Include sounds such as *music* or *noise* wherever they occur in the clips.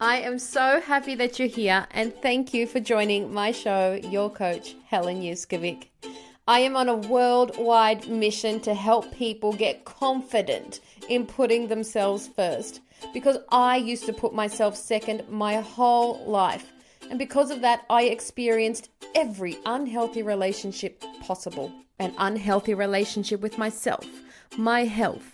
I am so happy that you're here and thank you for joining my show, Your Coach, Helen Yuskovic. I am on a worldwide mission to help people get confident in putting themselves first because I used to put myself second my whole life. And because of that, I experienced every unhealthy relationship possible an unhealthy relationship with myself, my health,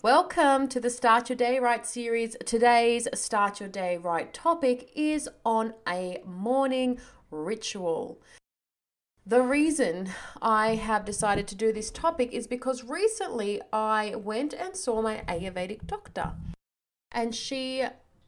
Welcome to the Start Your Day Right series. Today's Start Your Day Right topic is on a morning ritual. The reason I have decided to do this topic is because recently I went and saw my Ayurvedic doctor, and she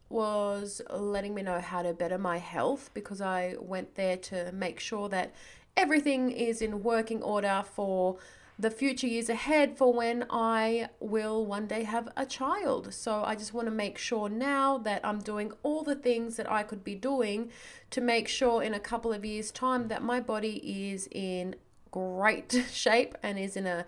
was letting me know how to better my health because I went there to make sure that everything is in working order for the future years ahead for when I will one day have a child. So I just want to make sure now that I'm doing all the things that I could be doing to make sure in a couple of years' time that my body is in great *laughs* shape and is in a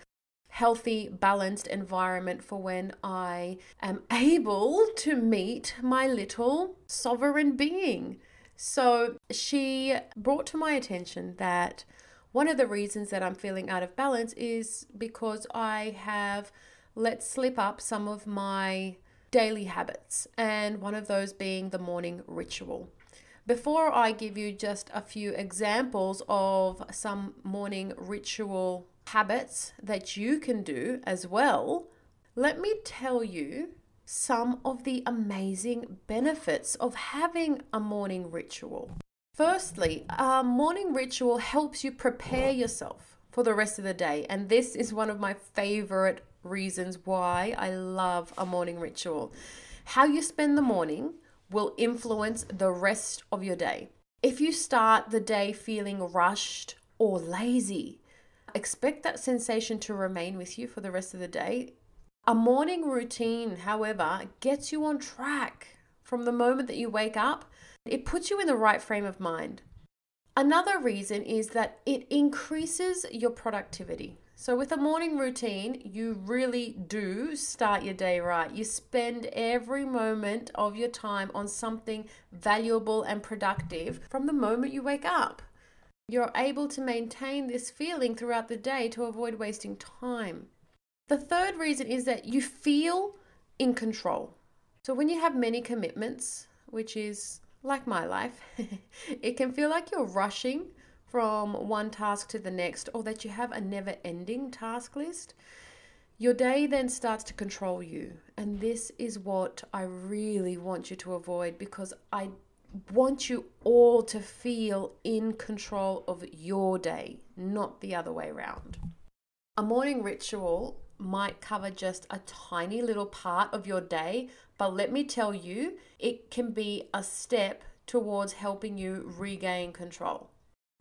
healthy, balanced environment for when I am able to meet my little sovereign being. So she brought to my attention that one of the reasons that I'm feeling out of balance is because I have let slip up some of my daily habits, and one of those being the morning ritual. Before I give you just a few examples of some morning ritual habits that you can do as well, let me tell you some of the amazing benefits of having a morning ritual. Firstly, a morning ritual helps you prepare yourself for the rest of the day. And this is one of my favorite reasons why I love a morning ritual. How you spend the morning will influence the rest of your day. If you start the day feeling rushed or lazy, expect that sensation to remain with you for the rest of the day. A morning routine, however, gets you on track from the moment that you wake up it puts you in the right frame of mind. Another reason is that it increases your productivity. So, with a morning routine, you really do start your day right. You spend every moment of your time on something valuable and productive from the moment you wake up. You're able to maintain this feeling throughout the day to avoid wasting time. The third reason is that you feel in control. So, when you have many commitments, which is like my life, *laughs* it can feel like you're rushing from one task to the next or that you have a never ending task list. Your day then starts to control you. And this is what I really want you to avoid because I want you all to feel in control of your day, not the other way around. A morning ritual might cover just a tiny little part of your day, but let me tell you, it can be a step towards helping you regain control.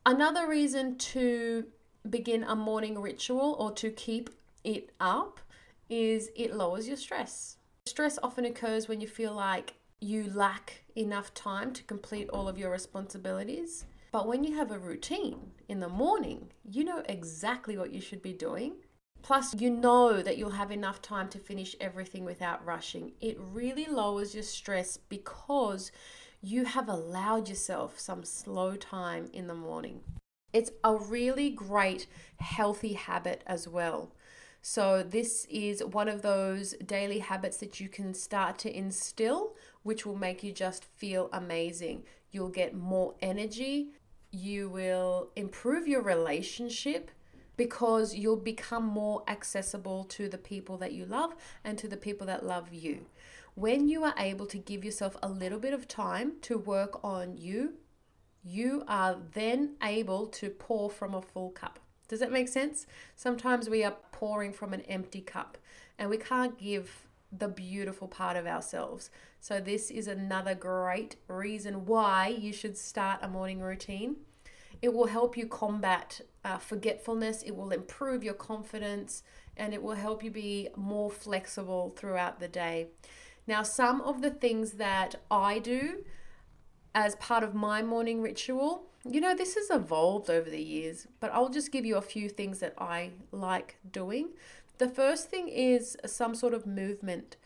Another reason to begin a morning ritual or to keep it up is it lowers your stress. Stress often occurs when you feel like you lack enough time to complete all of your responsibilities. But when you have a routine in the morning, you know exactly what you should be doing. Plus, you know that you'll have enough time to finish everything without rushing. It really lowers your stress because you have allowed yourself some slow time in the morning. It's a really great healthy habit as well. So, this is one of those daily habits that you can start to instill, which will make you just feel amazing. You'll get more energy, you will improve your relationship because you'll become more accessible to the people that you love and to the people that love you. When you are able to give yourself a little bit of time to work on you, you are then able to pour from a full cup. Does that make sense? Sometimes we are pouring from an empty cup and we can't give the beautiful part of ourselves. So, this is another great reason why you should start a morning routine. It will help you combat uh, forgetfulness, it will improve your confidence, and it will help you be more flexible throughout the day. Now, some of the things that I do as part of my morning ritual, you know, this has evolved over the years, but I'll just give you a few things that I like doing. The first thing is some sort of movement.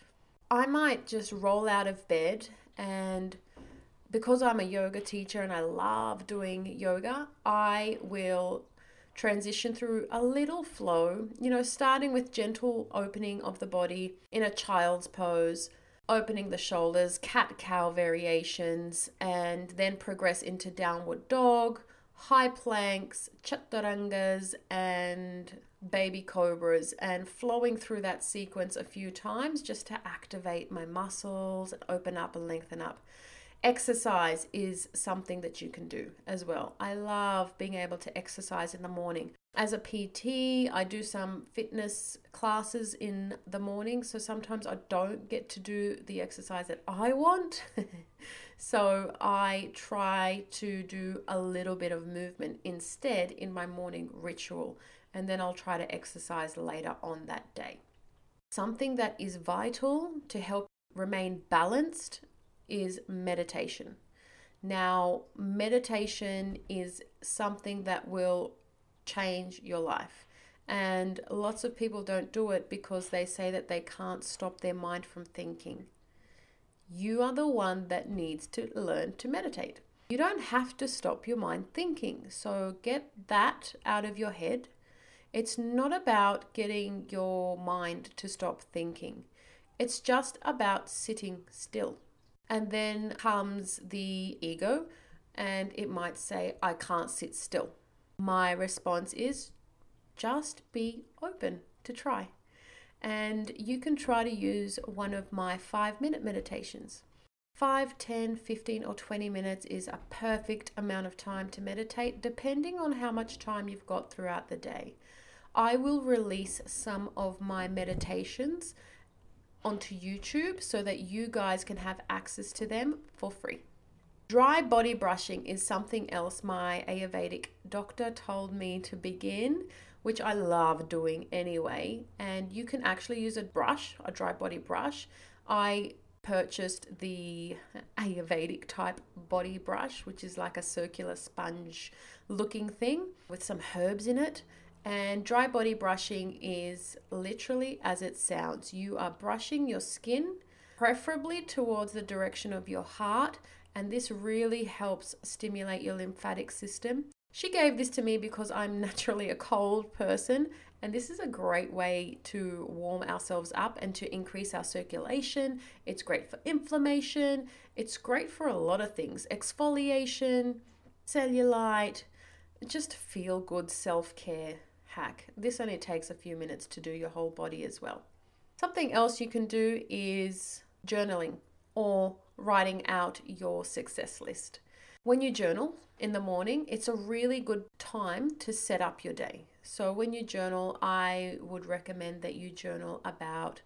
I might just roll out of bed and because I'm a yoga teacher and I love doing yoga, I will transition through a little flow, you know, starting with gentle opening of the body in a child's pose, opening the shoulders, cat cow variations, and then progress into downward dog, high planks, chaturangas, and baby cobras, and flowing through that sequence a few times just to activate my muscles and open up and lengthen up. Exercise is something that you can do as well. I love being able to exercise in the morning. As a PT, I do some fitness classes in the morning, so sometimes I don't get to do the exercise that I want. *laughs* so I try to do a little bit of movement instead in my morning ritual, and then I'll try to exercise later on that day. Something that is vital to help remain balanced is meditation. Now, meditation is something that will change your life. And lots of people don't do it because they say that they can't stop their mind from thinking. You are the one that needs to learn to meditate. You don't have to stop your mind thinking. So get that out of your head. It's not about getting your mind to stop thinking, it's just about sitting still. And then comes the ego, and it might say, I can't sit still. My response is just be open to try. And you can try to use one of my five minute meditations. 5, 10, 15, or 20 minutes is a perfect amount of time to meditate, depending on how much time you've got throughout the day. I will release some of my meditations onto YouTube so that you guys can have access to them for free. Dry body brushing is something else my Ayurvedic doctor told me to begin, which I love doing anyway. And you can actually use a brush, a dry body brush. I purchased the Ayurvedic type body brush, which is like a circular sponge looking thing with some herbs in it. And dry body brushing is literally as it sounds. You are brushing your skin, preferably towards the direction of your heart, and this really helps stimulate your lymphatic system. She gave this to me because I'm *laughs* naturally a cold person, and this is a great way to warm ourselves up and to increase our circulation. It's great for inflammation, it's great for a lot of things exfoliation, cellulite, just feel good self care hack. This only takes a few minutes to do your whole body as well. Something else you can do is journaling or writing out your success list. When you journal in the morning, it's a really good time to set up your day. So, when you journal, I would recommend that you journal about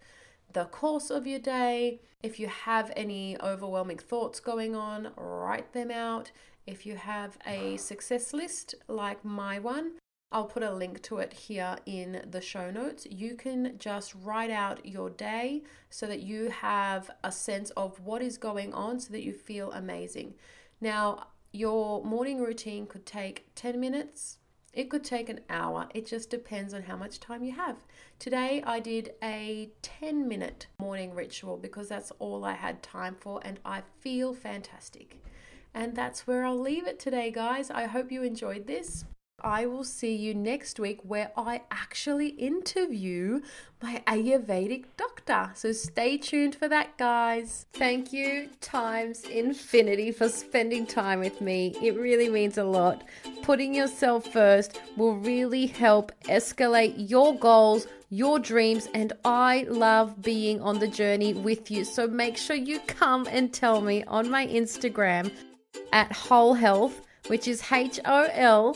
the course of your day. If you have any overwhelming thoughts going on, write them out. If you have a success list like my one, I'll put a link to it here in the show notes. You can just write out your day so that you have a sense of what is going on so that you feel amazing. Now, your morning routine could take 10 minutes, it could take an hour. It just depends on how much time you have. Today, I did a 10 minute morning ritual because that's all I had time for, and I feel fantastic. And that's where I'll leave it today, guys. I hope you enjoyed this. I will see you next week where I actually interview my Ayurvedic doctor. So stay tuned for that, guys. Thank you times infinity for spending time with me. It really means a lot. Putting yourself first will really help escalate your goals, your dreams, and I love being on the journey with you. So make sure you come and tell me on my Instagram at Whole Health, which is H O L